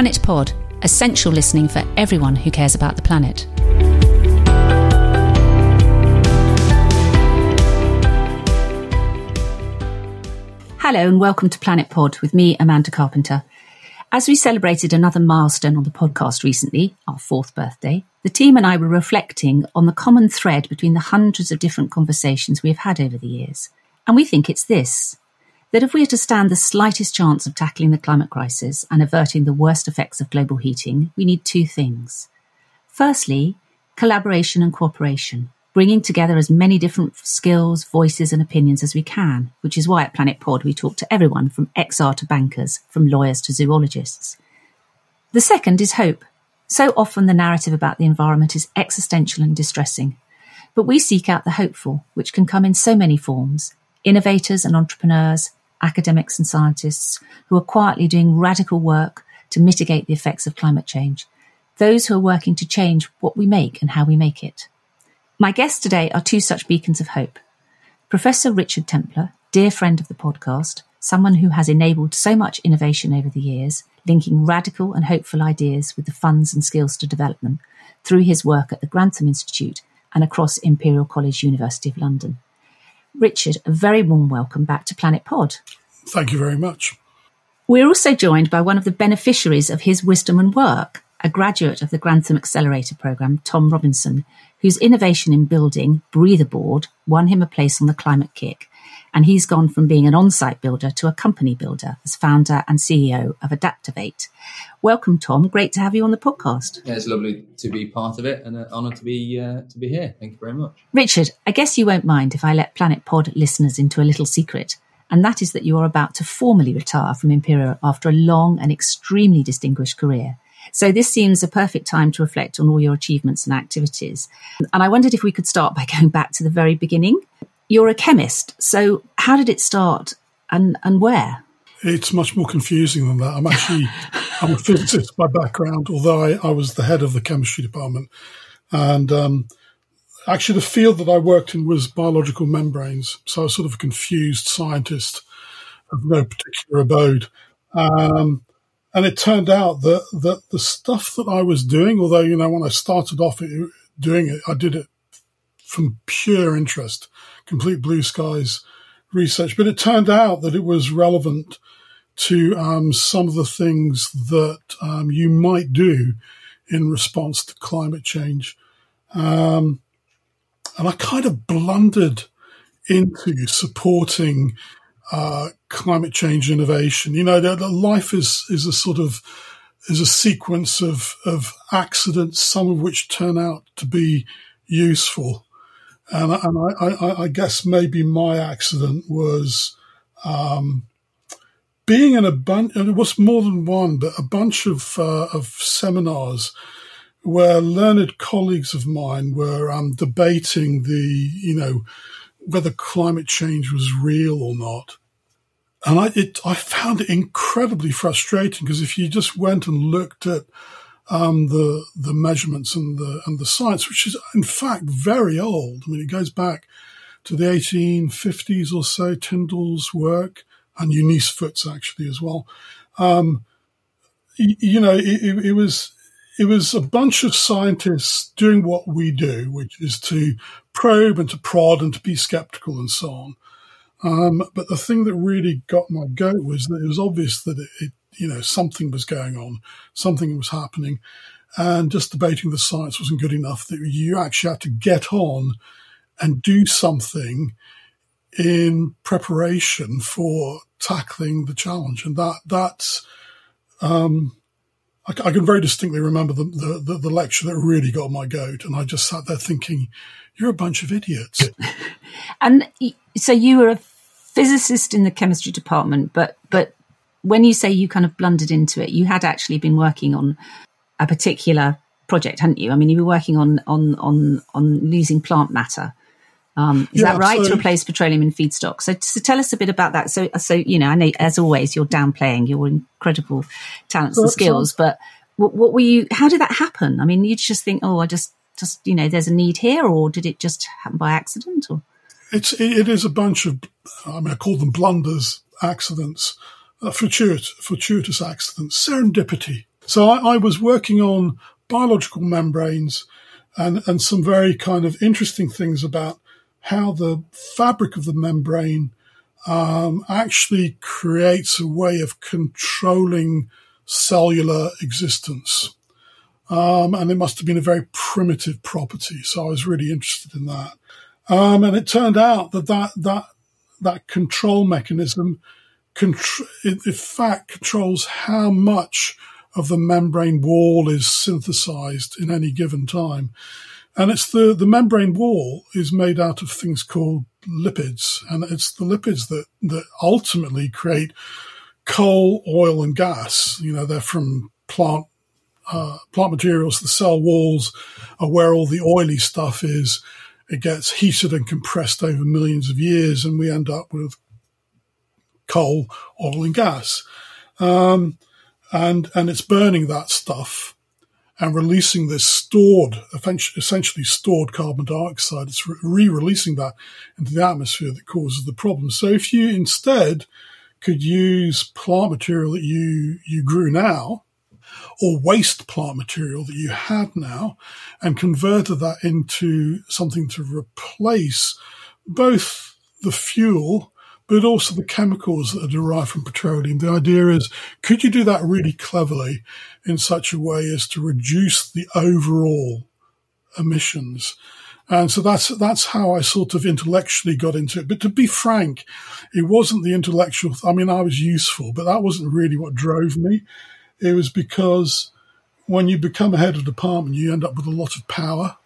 Planet Pod, essential listening for everyone who cares about the planet. Hello and welcome to Planet Pod with me, Amanda Carpenter. As we celebrated another milestone on the podcast recently, our fourth birthday, the team and I were reflecting on the common thread between the hundreds of different conversations we have had over the years. And we think it's this that if we are to stand the slightest chance of tackling the climate crisis and averting the worst effects of global heating, we need two things. Firstly, collaboration and cooperation bringing together as many different skills, voices, and opinions as we can, which is why at Planet Pod we talk to everyone from XR to bankers, from lawyers to zoologists. The second is hope. So often the narrative about the environment is existential and distressing, but we seek out the hopeful, which can come in so many forms innovators and entrepreneurs, academics and scientists who are quietly doing radical work to mitigate the effects of climate change, those who are working to change what we make and how we make it. My guests today are two such beacons of hope. Professor Richard Templer, dear friend of the podcast, someone who has enabled so much innovation over the years, linking radical and hopeful ideas with the funds and skills to develop them through his work at the Grantham Institute and across Imperial College, University of London. Richard, a very warm welcome back to Planet Pod. Thank you very much. We're also joined by one of the beneficiaries of his wisdom and work, a graduate of the Grantham Accelerator Programme, Tom Robinson, whose innovation in building Breathaboard won him a place on the Climate KIC. And he's gone from being an on site builder to a company builder as founder and CEO of Adaptavate. Welcome, Tom. Great to have you on the podcast. Yeah, it's lovely to be part of it and an honour to be uh, to be here. Thank you very much. Richard, I guess you won't mind if I let Planet Pod listeners into a little secret, and that is that you are about to formally retire from Imperial after a long and extremely distinguished career. So this seems a perfect time to reflect on all your achievements and activities. And I wondered if we could start by going back to the very beginning. You're a chemist, so how did it start and, and where? It's much more confusing than that. I'm actually I'm a physicist by background, although I, I was the head of the chemistry department. And um, actually, the field that I worked in was biological membranes. So I was sort of a confused scientist of no particular abode. Um, and it turned out that, that the stuff that I was doing, although, you know, when I started off doing it, I did it from pure interest, complete blue skies research. But it turned out that it was relevant to um, some of the things that um, you might do in response to climate change. Um, and I kind of blundered into supporting uh, climate change innovation. You know, that life is is a sort of is a sequence of of accidents, some of which turn out to be useful. And, and I, I, I guess maybe my accident was um, being in a bunch, it was more than one, but a bunch of uh, of seminars where learned colleagues of mine were um, debating the, you know, whether climate change was real or not. And I, it, I found it incredibly frustrating because if you just went and looked at um, the the measurements and the and the science, which is in fact very old. I mean, it goes back to the 1850s or so. Tyndall's work and Eunice Foote's actually as well. Um, you, you know, it, it, was it was a bunch of scientists doing what we do, which is to probe and to prod and to be skeptical and so on. Um, but the thing that really got my goat was that it was obvious that it, it, you know, something was going on, something was happening, and just debating the science wasn't good enough. That you actually had to get on and do something in preparation for tackling the challenge, and that that's. Um, I, can very distinctly remember the, the, the, the lecture that really got my goat, and I just sat there thinking, "You're a bunch of idiots." and so you were a physicist in the chemistry department, but but when you say you kind of blundered into it, you had actually been working on a particular project, hadn't you? I mean, you were working on on on on losing plant matter. Um, is yeah, that right? So, to replace petroleum in feedstock. So, so tell us a bit about that. So, so you know, I know as always you're downplaying your incredible talents and skills, but what, what were you? How did that happen? I mean, you just think, oh, I just just you know, there's a need here, or did it just happen by accident? Or it's it is a bunch of I mean I call them blunders, accidents, uh, fortuitous, fortuitous accidents, serendipity. So I, I was working on biological membranes and, and some very kind of interesting things about how the fabric of the membrane um, actually creates a way of controlling cellular existence. Um, and it must have been a very primitive property. So I was really interested in that. Um, and it turned out that that, that, that control mechanism, contr- in fact, controls how much of the membrane wall is synthesized in any given time. And it's the, the membrane wall is made out of things called lipids. And it's the lipids that, that ultimately create coal, oil, and gas. You know, they're from plant uh, plant materials. The cell walls are where all the oily stuff is. It gets heated and compressed over millions of years, and we end up with coal, oil, and gas. Um, and and it's burning that stuff and releasing this stored, essentially stored carbon dioxide. It's re-releasing that into the atmosphere that causes the problem. So if you instead could use plant material that you, you grew now or waste plant material that you had now and converted that into something to replace both the fuel but also the chemicals that are derived from petroleum. The idea is, could you do that really cleverly in such a way as to reduce the overall emissions? And so that's, that's how I sort of intellectually got into it. But to be frank, it wasn't the intellectual. I mean, I was useful, but that wasn't really what drove me. It was because when you become a head of department, you end up with a lot of power.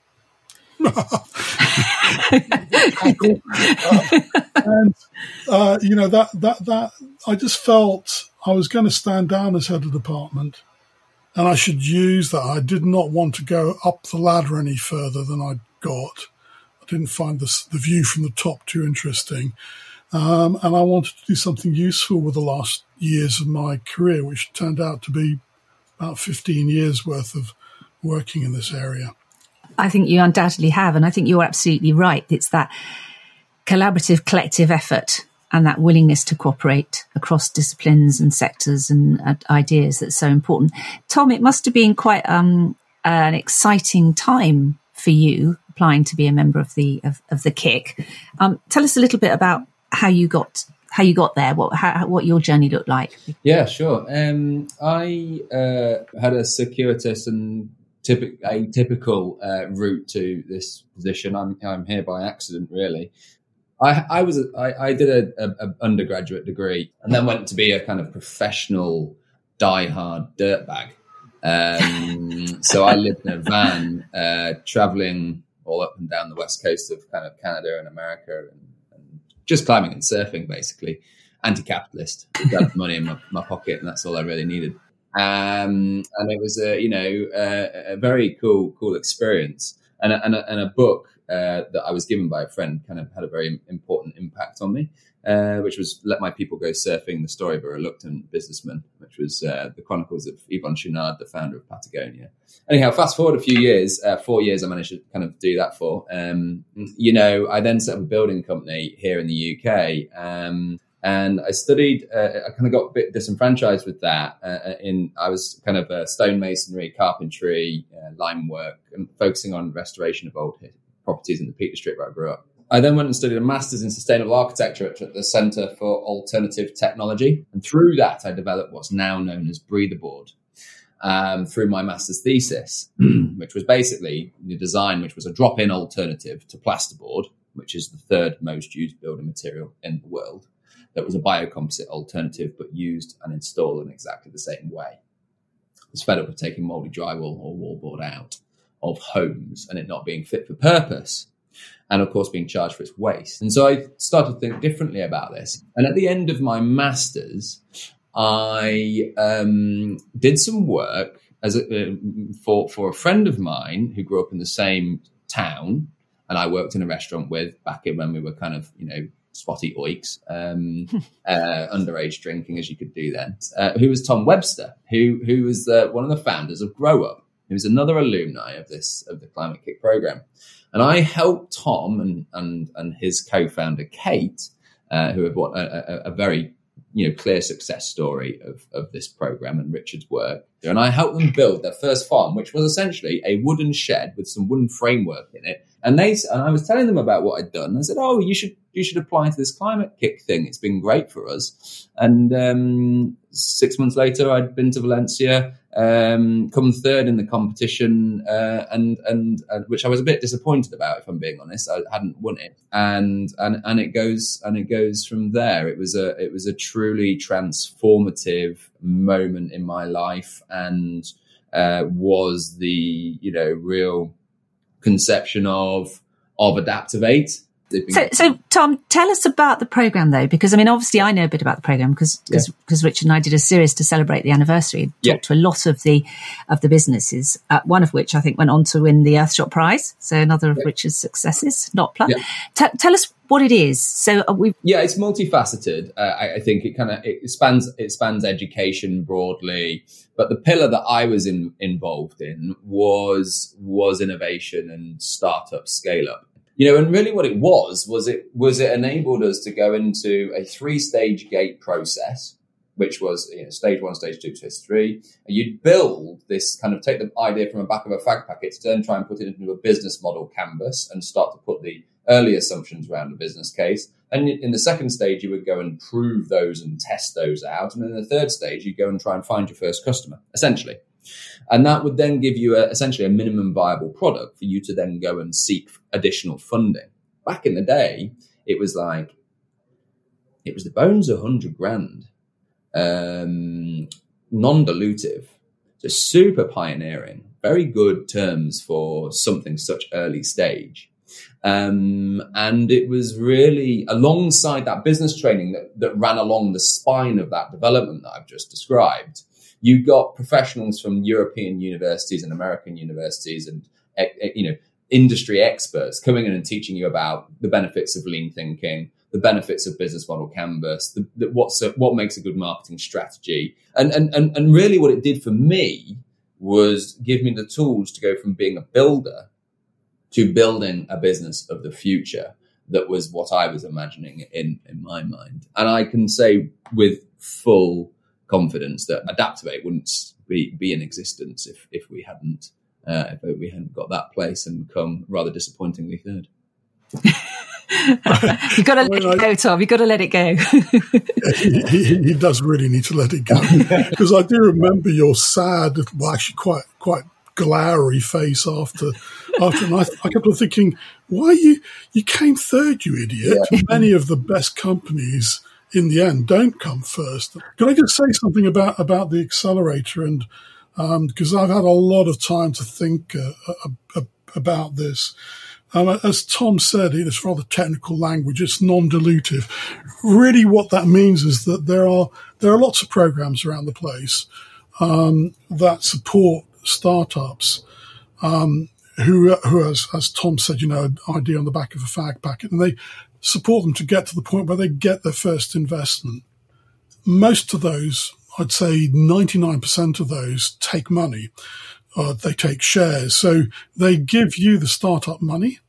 And uh, you know that that that I just felt I was going to stand down as head of department, and I should use that. I did not want to go up the ladder any further than I got. I didn't find this, the view from the top too interesting. Um, and I wanted to do something useful with the last years of my career, which turned out to be about 15 years worth of working in this area. I think you undoubtedly have. And I think you're absolutely right. It's that collaborative, collective effort and that willingness to cooperate across disciplines and sectors and uh, ideas that's so important. Tom, it must have been quite um, an exciting time for you applying to be a member of the of, of the KIC. Um, tell us a little bit about how you got how you got there, what how, what your journey looked like. Yeah, sure. Um, I uh, had a circuitous and a typical uh, route to this position. I'm I'm here by accident, really. I, I was I, I did a, a, a, undergraduate degree and then went to be a kind of professional die-hard dirtbag. Um, so I lived in a van, uh, traveling all up and down the west coast of kind of Canada and America, and, and just climbing and surfing, basically. Anti-capitalist, got money in my, my, pocket, and that's all I really needed. Um, and it was a you know a, a very cool cool experience, and a, and a, and a book uh, that I was given by a friend kind of had a very important impact on me, uh, which was Let My People Go Surfing, the story of a reluctant businessman, which was uh, the chronicles of Yvon Chouinard, the founder of Patagonia. Anyhow, fast forward a few years, uh, four years I managed to kind of do that for. Um, you know, I then set up a building company here in the UK. Um, and I studied. Uh, I kind of got a bit disenfranchised with that. Uh, in I was kind of uh, stonemasonry, carpentry, uh, lime work, and focusing on restoration of old properties in the Peak District where I grew up. I then went and studied a master's in sustainable architecture at the Centre for Alternative Technology. And through that, I developed what's now known as Breathaboard um, through my master's thesis, which was basically the design, which was a drop in alternative to plasterboard, which is the third most used building material in the world. That was a biocomposite alternative, but used and installed in exactly the same way. I was fed up with taking moldy drywall or wallboard out of homes and it not being fit for purpose. And of course, being charged for its waste. And so I started to think differently about this. And at the end of my master's, I um, did some work as a, uh, for for a friend of mine who grew up in the same town, and I worked in a restaurant with back in when we were kind of you know spotty oiks, um, uh, underage drinking as you could do then. Uh, who was Tom Webster, who who was uh, one of the founders of GrowUp, he was another alumni of this of the Climate KIC program, and I helped Tom and and and his co-founder Kate, uh, who have what a, a, a, very you know clear success story of, of this program and Richard's work. And I helped them build their first farm, which was essentially a wooden shed with some wooden framework in it. And they and I was telling them about what I'd done. I said, "Oh, you should you should apply to this Climate KIC thing. It's been great for us." And um, six months later, I'd been to Valencia um, come third in the competition, uh, and, and, and which I was a bit disappointed about, if I'm being honest. I hadn't won it, and and and it goes and it goes from there. It was a it was a truly transformative moment in my life, and uh, was the you know real conception of of Adaptavate so, so Tom, tell us about the program though, because I mean, obviously, I know a bit about the program because because yeah. Richard and I did a series to celebrate the anniversary. Talked yeah. to a lot of the of the businesses, uh, one of which I think went on to win the Earthshot Prize. So another of yeah. Richard's successes, Notpla. T- tell us what it is. So uh, we yeah, it's multifaceted. Uh, I, I, think it kind of it spans it spans education broadly, but the pillar that I was in, involved in was was innovation and startup scale up you know, and really what it was was it was it enabled us to go into a three stage gate process, which was you know, stage one, stage two, stage three. And you'd build this kind of take the idea from the back of a fag packet to then try and put it into a business model canvas and start to put the early assumptions around the business case. And in the second stage, you would go and prove those and test those out. And in the third stage, you'd go and try and find your first customer, essentially. And that would then give you a, essentially a minimum viable product for you to then go and seek additional funding. Back in the day, it was like, it was the bones of 100 grand, um, non dilutive, just super pioneering, very good terms for something such early stage. Um, and it was really alongside that business training that, that ran along the spine of that development that I've just described you got professionals from European universities and American universities and eh, eh, you know industry experts coming in and teaching you about the benefits of lean thinking, the benefits of business model canvas, the, the, what's a, what makes a good marketing strategy, and, and and and really what it did for me was give me the tools to go from being a builder to building a business of the future. That was what I was imagining in in my mind, and I can say with full confidence that Adaptavate wouldn't be, be in existence if, if we hadn't uh, if we hadn't got that place and come rather disappointingly third. You've got to let it go, Tom. You've got to let it go. he, he, he, does really need to let it go because I do remember your sad, well, actually quite quite glary face after after, and I, I kept on thinking, why you you came third, you idiot? Yeah. Many of the best companies in the end don't come first. Can I just say something about about the accelerator and because um, I've had a lot of time to think uh, uh, uh, about this. Um, as Tom said, it's rather technical language. It's non-dilutive. Really, what that means is that there are there are lots of programs around the place um, that support startups um, who, who as, as Tom said, you know, an idea on the back of a fag packet, and they support them to get to the point where they get their first investment. Most of those, I'd say 99% of those take money. Uh, they take shares. So they give you the startup money.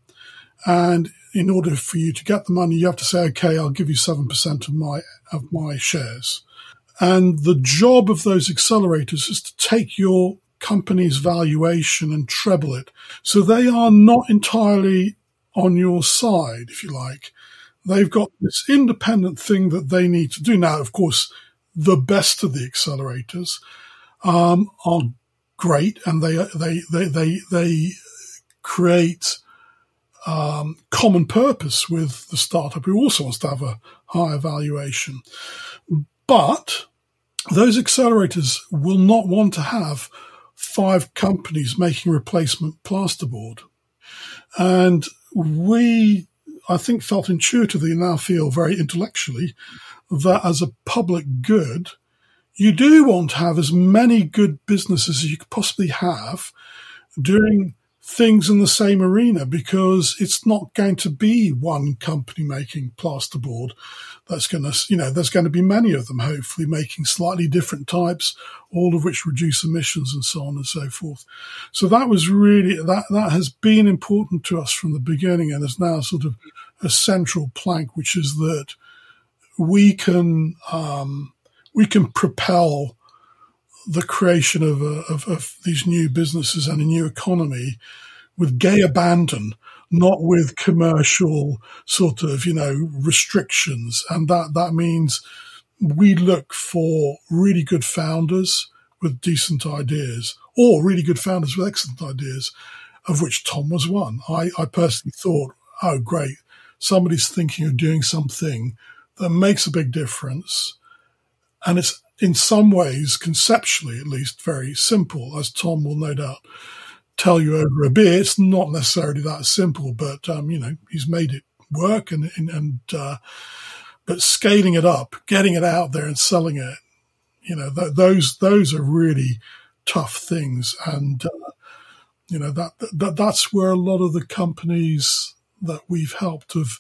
And in order for you to get the money, you have to say, okay, I'll give you 7% of my, of my shares. And the job of those accelerators is to take your company's valuation and treble it. So they are not entirely on your side, if you like. They've got this independent thing that they need to do. Now, of course, the best of the accelerators um, are great, and they they they they they create um, common purpose with the startup who also wants to have a higher valuation. But those accelerators will not want to have five companies making replacement plasterboard. And we I think, felt intuitively now feel very intellectually that as a public good, you do want to have as many good businesses as you could possibly have doing things in the same arena because it's not going to be one company making plasterboard that's going to, you know, there's going to be many of them, hopefully making slightly different types, all of which reduce emissions and so on and so forth. So that was really, that, that has been important to us from the beginning and is now sort of a central plank, which is that we can um, we can propel the creation of, uh, of, of these new businesses and a new economy with gay abandon, not with commercial sort of you know restrictions, and that that means we look for really good founders with decent ideas, or really good founders with excellent ideas, of which Tom was one. I, I personally thought, oh great, somebody's thinking of doing something that makes a big difference. And it's in some ways, conceptually at least, very simple, as Tom will no doubt tell you over a beer. It's not necessarily that simple, but, um, you know, he's made it work and, and, and uh, but scaling it up, getting it out there and selling it, you know, th- those, those are really tough things. And, uh, you know, that, that, that's where a lot of the companies that we've helped have,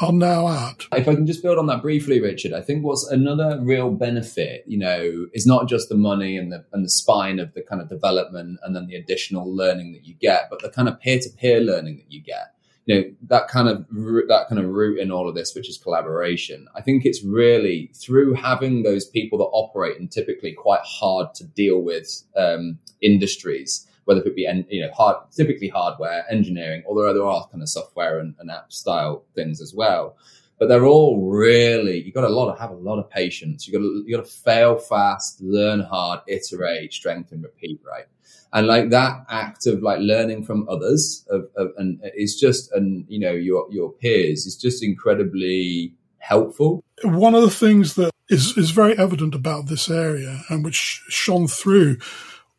are now at. If I can just build on that briefly, Richard, I think what's another real benefit, you know, is not just the money and the and the spine of the kind of development and then the additional learning that you get, but the kind of peer to peer learning that you get. You know that kind of that kind of root in all of this, which is collaboration. I think it's really through having those people that operate in typically quite hard to deal with um, industries whether it be you know hard, typically hardware, engineering, although there are kind of software and, and app style things as well. But they're all really you got a lot of have a lot of patience. You got to you got to fail fast, learn hard, iterate, strengthen, repeat, right? And like that act of like learning from others of, of and is just and you know your your peers is just incredibly helpful. One of the things that is is very evident about this area and which shone through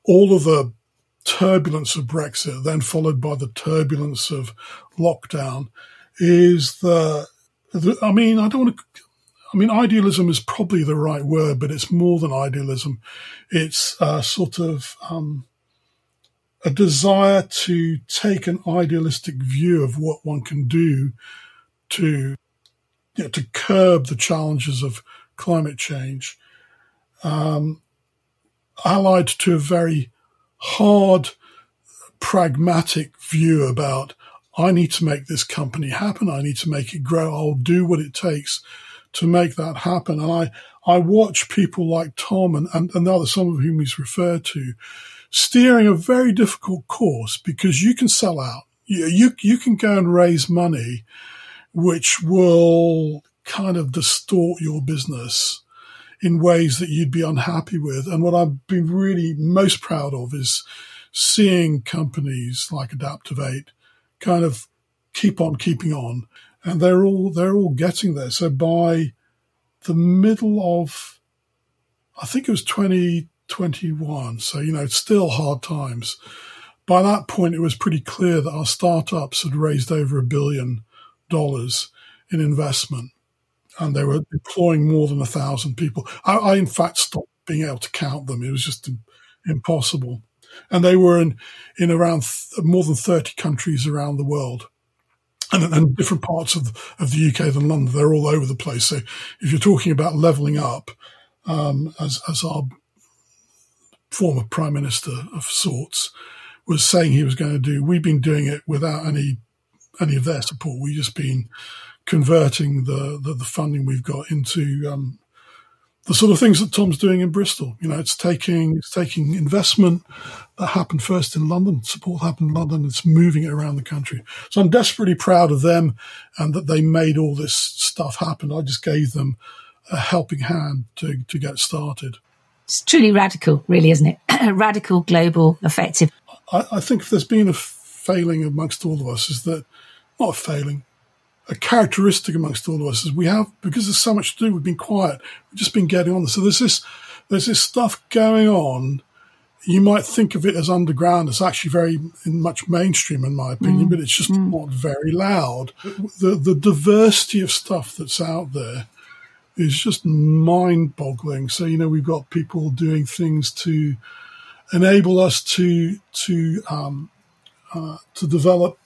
all of the turbulence of Brexit, then followed by the turbulence of lockdown, is the, the I mean, I don't want to. I mean, idealism is probably the right word, but it's more than idealism. It's a sort of um, a desire to take an idealistic view of what one can do to you know, to curb the challenges of climate change, um, allied to a very hard, pragmatic view about I need to make this company happen. I need to make it grow. I'll do what it takes to make that happen. And I, I watch people like Tom and, and, and others, some of whom he's referred to, steering a very difficult course because you can sell out. You, you, you can go and raise money, which will kind of distort your business in ways that you'd be unhappy with. And what I've been really most proud of is seeing companies like Adaptavate kind of keep on keeping on. And they're all, they're all getting there. So by the middle of, I think it was 2021. So, you know, it's still hard times. By that point, it was pretty clear that our startups had raised over a billion dollars in investment and they were deploying more than a thousand people. I, I, in fact, stopped being able to count them. It was just impossible. And they were in, in around th- more than 30 countries around the world. And, and different parts of, of the UK than London. They're all over the place. So if you're talking about levelling up, um, as, as our former prime minister of sorts was saying he was going to do, we've been doing it without any any of their support. We've just been converting the, the, the funding we've got into um, the sort of things that Tom's doing in Bristol. You know, it's taking it's taking investment that happened first in London, support happened in London, it's moving it around the country. So I'm desperately proud of them and that they made all this stuff happen. I just gave them a helping hand to, to get started. It's truly radical, really, isn't it? radical, global, effective. I, I think if there's been a failing amongst all of us, is that not a failing, a characteristic amongst all of us is we have because there's so much to do. We've been quiet. We've just been getting on. So there's this there's this stuff going on. You might think of it as underground. It's actually very much mainstream, in my opinion, mm. but it's just mm. not very loud. The the diversity of stuff that's out there is just mind boggling. So you know we've got people doing things to enable us to to um, uh, to develop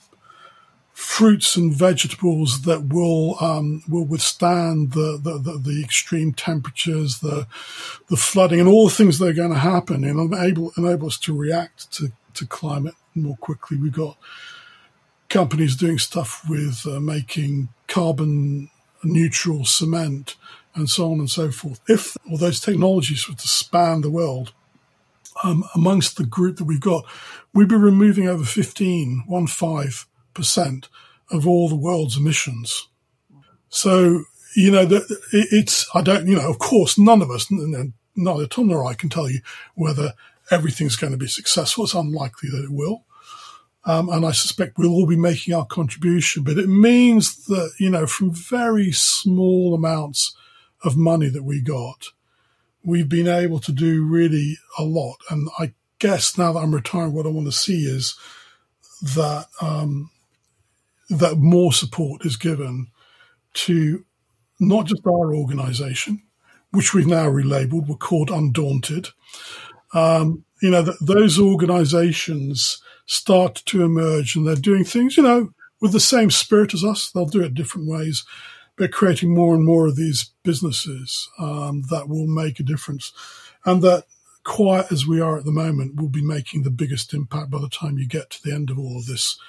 fruits and vegetables that will um, will withstand the, the, the, the, extreme temperatures, the the flooding, and all the things that are going to happen, and enable enable us to react to, to climate more quickly. We've got companies doing stuff with uh, making carbon neutral cement and so on and so forth. If all those technologies were to span the world, um, amongst the group that we've got, we'd be removing over 15, one five percent of all the world's emissions. So, you know, it's, I don't, you know, of course, none of us, neither Tom nor I can tell you whether everything's going to be successful. It's unlikely that it will. Um, and I suspect we'll all be making our contribution, but it means that, you know, from very small amounts of money that we got, we've been able to do really a lot. And I guess now that I'm retiring, what I want to see is that, um, that more support is given to not just our organization, which we've now relabeled, we're called Undaunted. Um, you know, those organizations start to emerge and they're doing things, you know, with the same spirit as us. They'll do it different ways, but creating more and more of these businesses um, that will make a difference. And that, quiet as we are at the moment, will be making the biggest impact by the time you get to the end of all of this.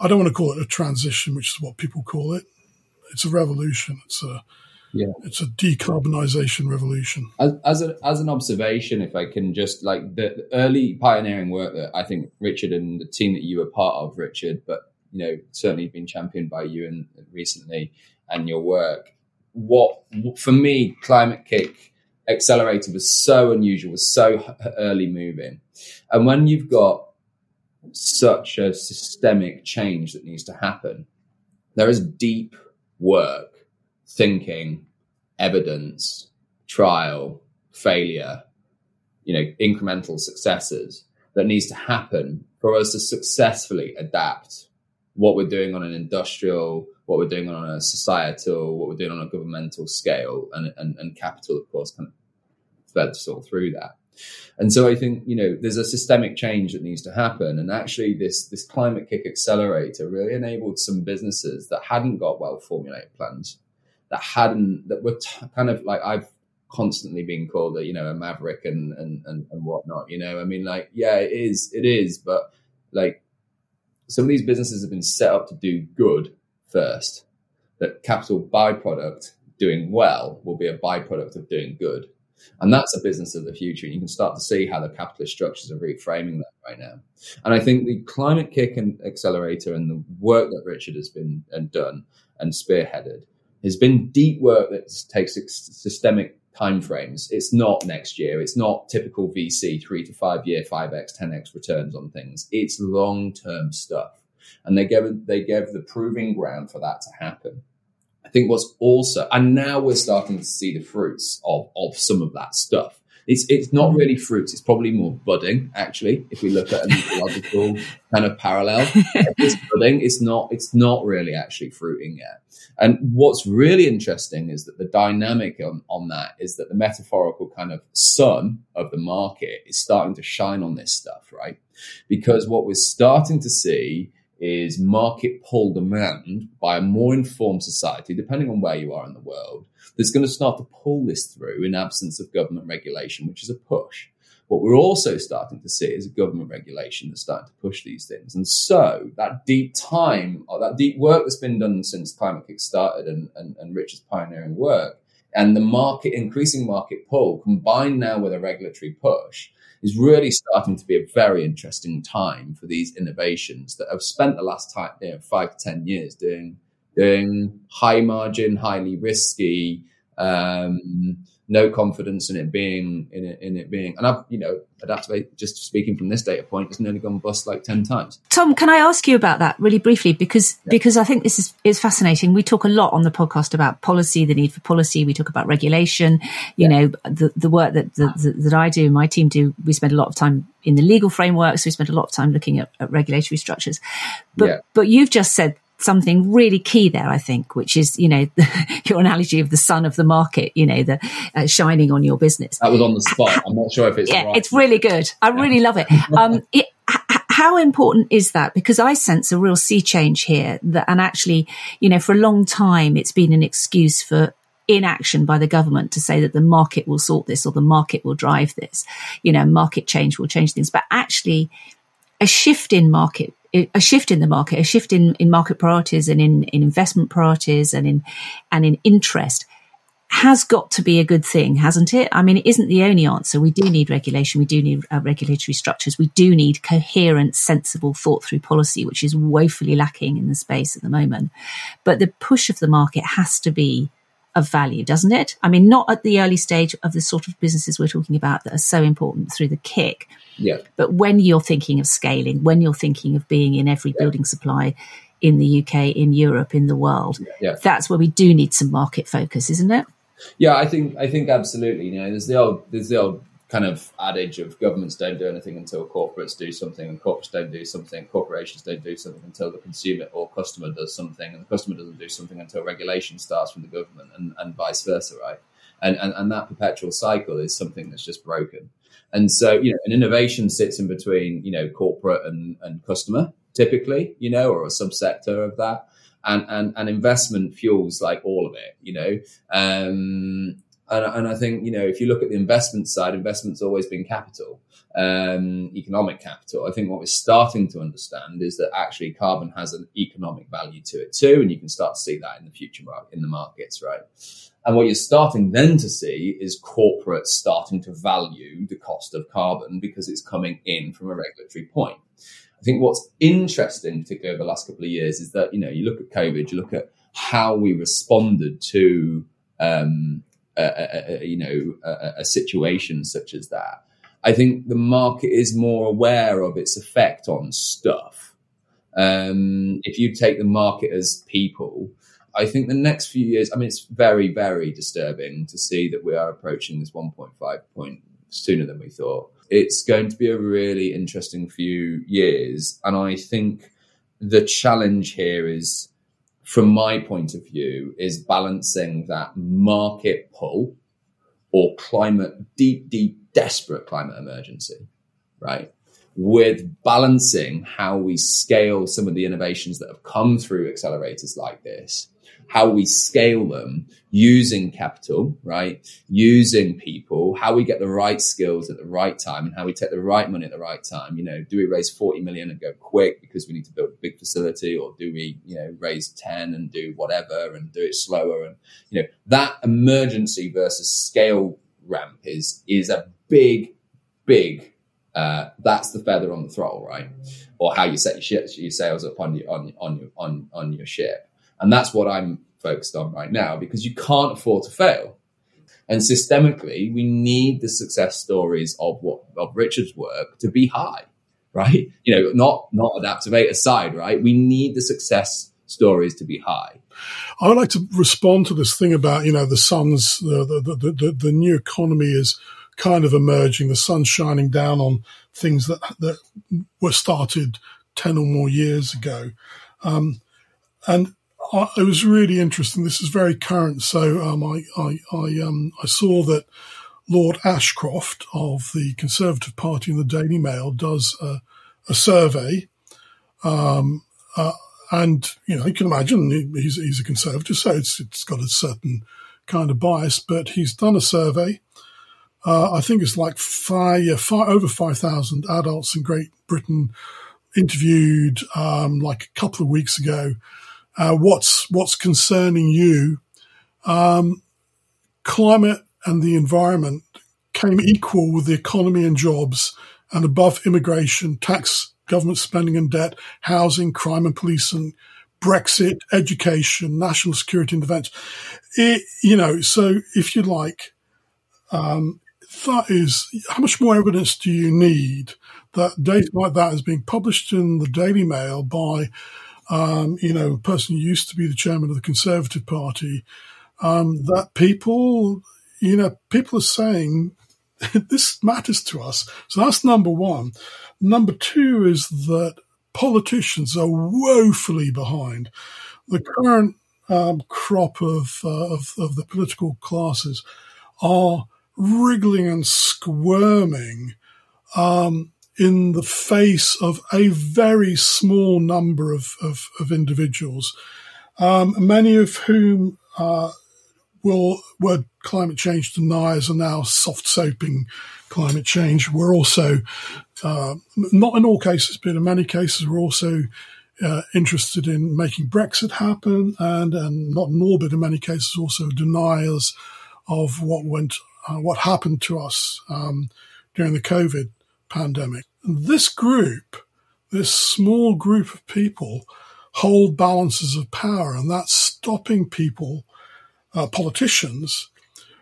I don't want to call it a transition, which is what people call it. It's a revolution. It's a yeah. It's a decarbonisation revolution. As, as, a, as an observation, if I can just like the, the early pioneering work that I think Richard and the team that you were part of, Richard, but you know certainly been championed by you and recently and your work. What for me, Climate KIC Accelerator was so unusual, was so early moving, and when you've got such a systemic change that needs to happen, there is deep work thinking, evidence, trial, failure, you know, incremental successes that needs to happen for us to successfully adapt what we're doing on an industrial, what we're doing on a societal, what we're doing on a governmental scale, and, and, and capital, of course, kind of all through that. And so I think, you know, there's a systemic change that needs to happen. And actually this, this Climate KIC accelerator really enabled some businesses that hadn't got well formulated plans that hadn't that were t- kind of like I've constantly been called a you know a maverick and, and and and whatnot. You know, I mean, like yeah, it is, it is, but like some of these businesses have been set up to do good first. That capital byproduct doing well will be a byproduct of doing good. And that's a business of the future. And you can start to see how the capitalist structures are reframing that right now. And I think the Climate KIC and accelerator and the work that Richard has been and done and spearheaded has been deep work that takes systemic timeframes. It's not next year. It's not typical VC three to five year, five x, ten x returns on things. It's long term stuff, and they gave they gave the proving ground for that to happen. Think what's also, and now we're starting to see the fruits of of some of that stuff. It's it's not mm-hmm. really fruits. It's probably more budding, actually. If we look at an ecological kind of parallel, it's budding. It's not. It's not really actually fruiting yet. And what's really interesting is that the dynamic on, on that is that the metaphorical kind of sun of the market is starting to shine on this stuff, right? Because what we're starting to see is market pull demand by a more informed society, depending on where you are in the world, that's going to start to pull this through in absence of government regulation, which is a push. What we're also starting to see is a government regulation that's starting to push these things. And so that deep time or that deep work that's been done since Climate KIC started and, and, and Richard's pioneering work and the market, increasing market pull combined now with a regulatory push is really starting to be a very interesting time for these innovations that have spent the last time, you know, five to 10 years doing, doing high margin, highly risky, um, no confidence in it being in it, in it being and I've you know Adaptavate just speaking from this data point has nearly gone bust like 10 times. Tom can I ask you about that really briefly? Because yeah. because I think this is is fascinating. We talk a lot on the podcast about policy the need for policy. We talk about regulation. You yeah. know the the work that the, the, that I do my team do we spend a lot of time in the legal frameworks. We spend a lot of time looking at, at regulatory structures. But yeah. but you've just said something really key there, I think, which is, you know, your analogy of the sun of the market, you know, the uh, shining on your business. That was on the spot. I'm not sure if it's yeah, right. it's really good. I really love it. Um, it how important is that? Because I sense a real sea change here that, and actually, you know, for a long time, it's been an excuse for inaction by the government to say that the market will sort this or the market will drive this. You know, market change will change things. But actually, a shift in market a shift in the market, a shift in, in market priorities and in, in investment priorities and in and in interest has got to be a good thing, hasn't it? I mean, it isn't the only answer. We do need regulation. We do need uh, regulatory structures. We do need coherent, sensible, thought through policy, which is woefully lacking in the space at the moment. But the push of the market has to be of value, doesn't it? I mean, not at the early stage of the sort of businesses we're talking about that are so important through the KIC. Yeah. But when you're thinking of scaling, when you're thinking of being in every yeah. building supply in the UK, in Europe, in the world, yeah. that's where we do need some market focus, isn't it? Yeah, I think I think absolutely. You know, there's the old there's the old kind of adage of governments don't do anything until corporates do something, and corporates don't do something, corporations don't do something until the consumer or customer does something, and the customer doesn't do something until regulation starts from the government, and, and vice versa, right? And, and and that perpetual cycle is something that's just broken. And so, you know, an innovation sits in between, you know, corporate and, and customer typically, you know, or a subsector of that and, and, and investment fuels like all of it, you know. Um, and, and I think, you know, if you look at the investment side, investment's always been capital, um, economic capital. I think what we're starting to understand is that actually carbon has an economic value to it too. And you can start to see that in the future market, in the markets, right? And what you're starting then to see is corporates starting to value the cost of carbon because it's coming in from a regulatory point. I think what's interesting, particularly over the last couple of years, is that you know you look at COVID, you look at how we responded to um, a, a, you know a, a situation such as that. I think the market is more aware of its effect on stuff. Um, if you take the market as people, I think the next few years, I mean, it's very, very disturbing to see that we are approaching this 1.5 point sooner than we thought it's going to be a really interesting few years. And I think the challenge here is, from my point of view, is balancing that market pull or climate, deep, deep, desperate climate emergency, right? With balancing how we scale some of the innovations that have come through accelerators like this how we scale them using capital, right? Using people, how we get the right skills at the right time and how we take the right money at the right time. You know, do we raise 40 million and go quick because we need to build a big facility or do we, you know, raise 10 and do whatever and do it slower? And, you know, that emergency versus scale ramp is, is a big, big uh, that's the feather on the throttle, right? Or how you set your, ship, your sails up on your on on your on on your ship. And that's what I'm focused on right now because you can't afford to fail. And systemically, we need the success stories of what of Richard's work to be high, right? You know, not not Adaptavate aside, right? We need the success stories to be high. I would like to respond to this thing about you know the sun's the the, the, the, the new economy is kind of emerging. The sun's shining down on things that that were started ten or more years ago, um, and it was really interesting. This is very current. So um, I I I, um, I saw that Lord Ashcroft of the Conservative Party in the Daily Mail does a, a survey, um, uh, and you know you can imagine he's he's a conservative, so it's it's got a certain kind of bias. But he's done a survey. Uh, I think it's like five, five, over five thousand adults in Great Britain interviewed um, like a couple of weeks ago uh, what's what's concerning you. Um, climate and the environment came equal with the economy and jobs, and above immigration, tax, government spending and debt, housing, crime and policing, Brexit, education, national security intervention. It, you know, so if you like, um, that is how much more evidence do you need that data like that is being published in the Daily Mail by um, you know, a person who used to be the chairman of the Conservative Party, um, that people, you know, people are saying this matters to us. So that's number one. Number two is that politicians are woefully behind. The current um, crop of, uh, of, of the political classes are wriggling and squirming um, in the face of a very small number of, of, of individuals, um, many of whom uh, will, where climate change deniers are now soft soaping climate change, we're also, uh, not in all cases, but in many cases, we're also uh, interested in making Brexit happen, and, and not in all, but in many cases, also deniers of what went, uh, what happened to us um, during the COVID pandemic. This group, this small group of people, hold balances of power, and that's stopping people, uh, politicians,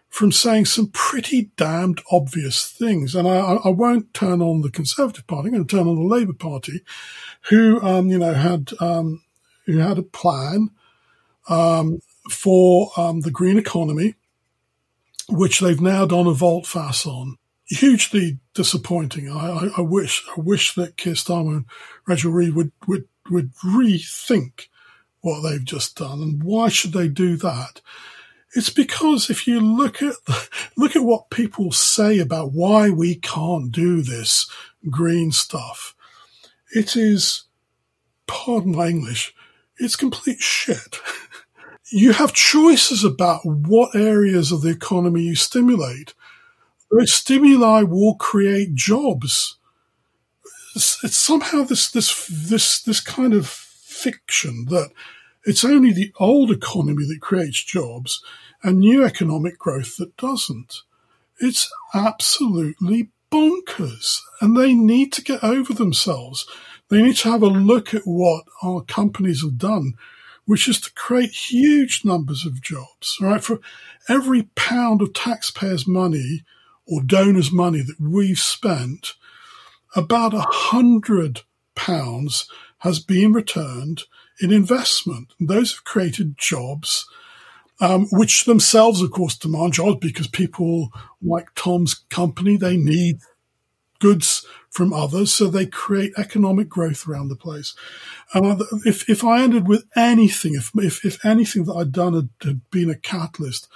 from saying some pretty damned obvious things. And I, I, won't turn on the Conservative Party. I'm going to turn on the Labour Party, who, um, you know, had um, who had a plan um, for um, the green economy, which they've now done a volte face on hugely disappointing. I, I, I, wish I wish that Keir Starmer and Rachel Reeves would, would would rethink what they've just done and why should they do that? It's because if you look at look at what people say about why we can't do this green stuff, it is, pardon my English, it's complete shit. you have choices about what areas of the economy you stimulate stimuli will create jobs. It's, it's somehow this this this this kind of fiction that it's only the old economy that creates jobs and new economic growth that doesn't. It's absolutely bonkers. And they need to get over themselves. They need to have a look at what our companies have done, which is to create huge numbers of jobs, right? For every pound of taxpayers' money or donors' money that we've spent, about a hundred pounds has been returned in investment. And those have created jobs, um, which themselves, of course, demand jobs because people like Tom's company, they need goods from others, so they create economic growth around the place. And if if I ended with anything, if if, if anything that I'd done had, had been a catalyst,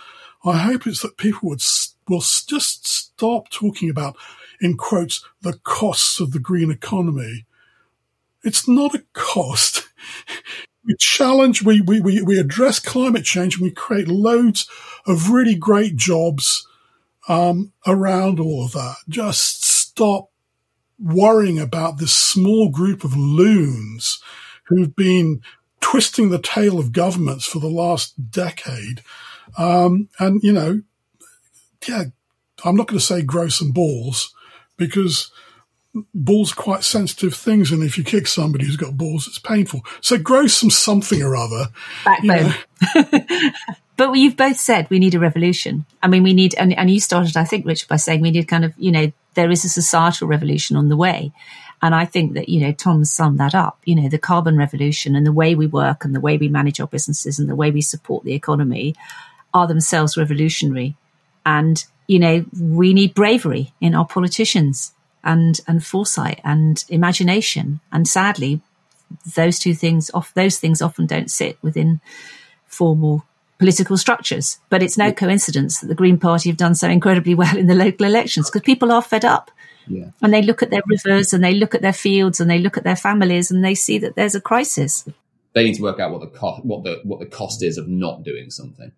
I hope it's that people would will just stop talking about, in quotes, the costs of the green economy. It's not a cost. we challenge, we, we, we, we address climate change and we create loads of really great jobs um, around all of that. Just stop worrying about this small group of loons who've been twisting the tail of governments for the last decade. Um, and, you know, yeah, I'm not going to say grow some balls because balls are quite sensitive things. And if you kick somebody who's got balls, it's painful. So grow some something or other. Backbone. You know. but you've both said we need a revolution. I mean, we need, and, and you started, I think, Richard, by saying we need kind of, you know, there is a societal revolution on the way. And I think that, you know, Tom summed that up, you know, the carbon revolution and the way we work and the way we manage our businesses and the way we support the economy are themselves revolutionary. And you know, we need bravery in our politicians and, and foresight and imagination. And sadly, those two things, off, those things often don't sit within formal political structures. But it's no coincidence that the Green Party have done so incredibly well in the local elections because people are fed up. Yeah. And they look at their rivers and they look at their fields and they look at their families and they see that there's a crisis. They need to work out what the cost, what the what the cost is of not doing something.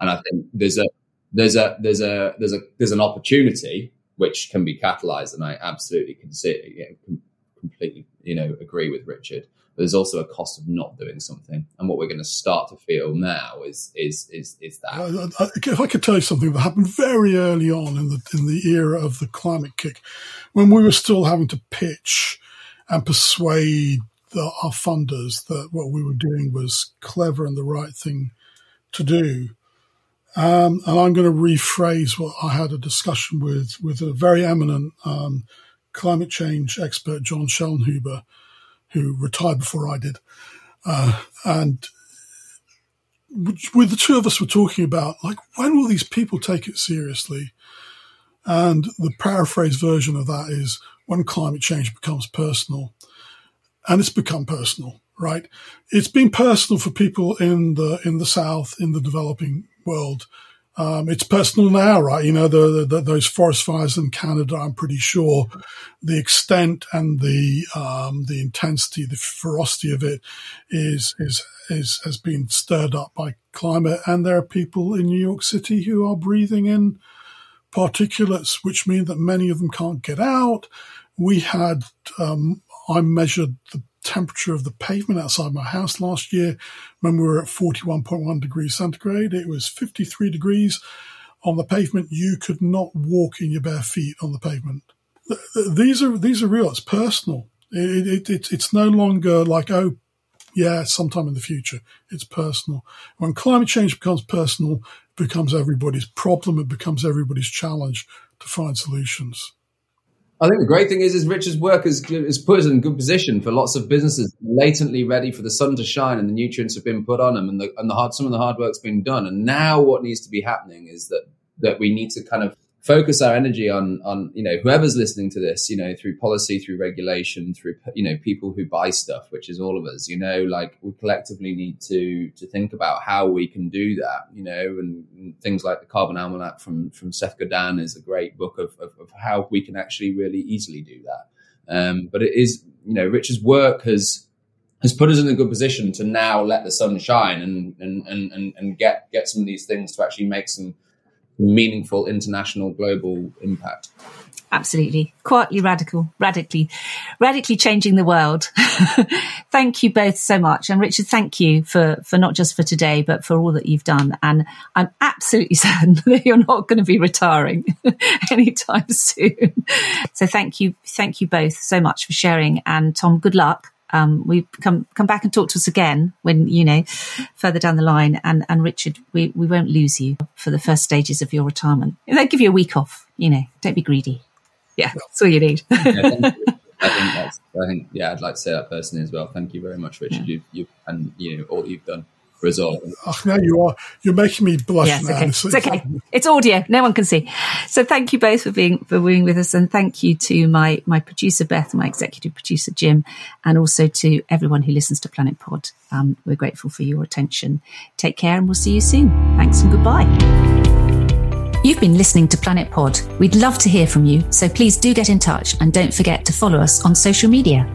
And I think there's a there's a there's a there's a there's an opportunity which can be catalyzed, and I absolutely can see completely you know agree with Richard. But there's also a cost of not doing something, and what we're going to start to feel now is is is is that. Uh, if I could tell you something that happened very early on in the in the era of the Climate KIC, when we were still having to pitch and persuade the, our funders that what we were doing was clever and the right thing to do um, and I'm going to rephrase what I had a discussion with with a very eminent um, climate change expert, John Schellnhuber, who retired before I did. Uh, and with the two of us were talking about like when will these people take it seriously? And the paraphrase version of that is when climate change becomes personal. And it's become personal, right? It's been personal for people in the in the South, in the developing world. Um, it's personal now, right? You know, the, the, those forest fires in Canada, I'm pretty sure the extent and the, um, the intensity, the ferocity of it is, is, is, has been stirred up by climate, and there are people in New York City who are breathing in particulates, which mean that many of them can't get out. We had, um, I measured the temperature of the pavement outside my house last year when we were at 41.1 degrees centigrade. It was 53 degrees on the pavement. You could not walk in your bare feet on the pavement. These are, these are real. It's personal. It, it, it, it's no longer like, oh, yeah, sometime in the future. It's personal. When climate change becomes personal, it becomes everybody's problem. It becomes everybody's challenge to find solutions. I think the great thing is, is Richard's work has, has put us in good position for lots of businesses latently ready for the sun to shine and the nutrients have been put on them and the, and the hard, some of the hard work's been done. And now what needs to be happening is that, that we need to kind of focus our energy on on you know whoever's listening to this you know through policy through regulation through you know people who buy stuff which is all of us you know like we collectively need to to think about how we can do that you know and, and things like the carbon almanac from from seth godin is a great book of, of, of how we can actually really easily do that. Um, but it is you know richard's work has has put us in a good position to now let the sun shine and and and and get get some of these things to actually make some meaningful international global impact. Absolutely. Quietly radical, radically, radically changing the world. thank you both so much. And Richard, thank you for, for not just for today, but for all that you've done. And I'm absolutely certain that you're not going to be retiring anytime soon. So thank you. Thank you both so much for sharing. And Tom, good luck um, we come come back and talk to us again when you know further down the line. And and Richard, we we won't lose you for the first stages of your retirement. They'll give you a week off. You know, don't be greedy. Yeah, that's all you need. yeah, I think that's. I think yeah, I'd like to say that personally as well. Thank you very much, Richard. Yeah. You you and you know all you've done result. Oh, now you are. You're making me blush yes, now. Okay. It's okay. It's audio. No one can see. So thank you both for being for being with us, and thank you to my my producer Beth, my executive producer Jim, and also to everyone who listens to Planet Pod. Um, we're grateful for your attention. Take care, and we'll see you soon. Thanks and goodbye. You've been listening to Planet Pod. We'd love to hear from you, so please do get in touch and don't forget to follow us on social media.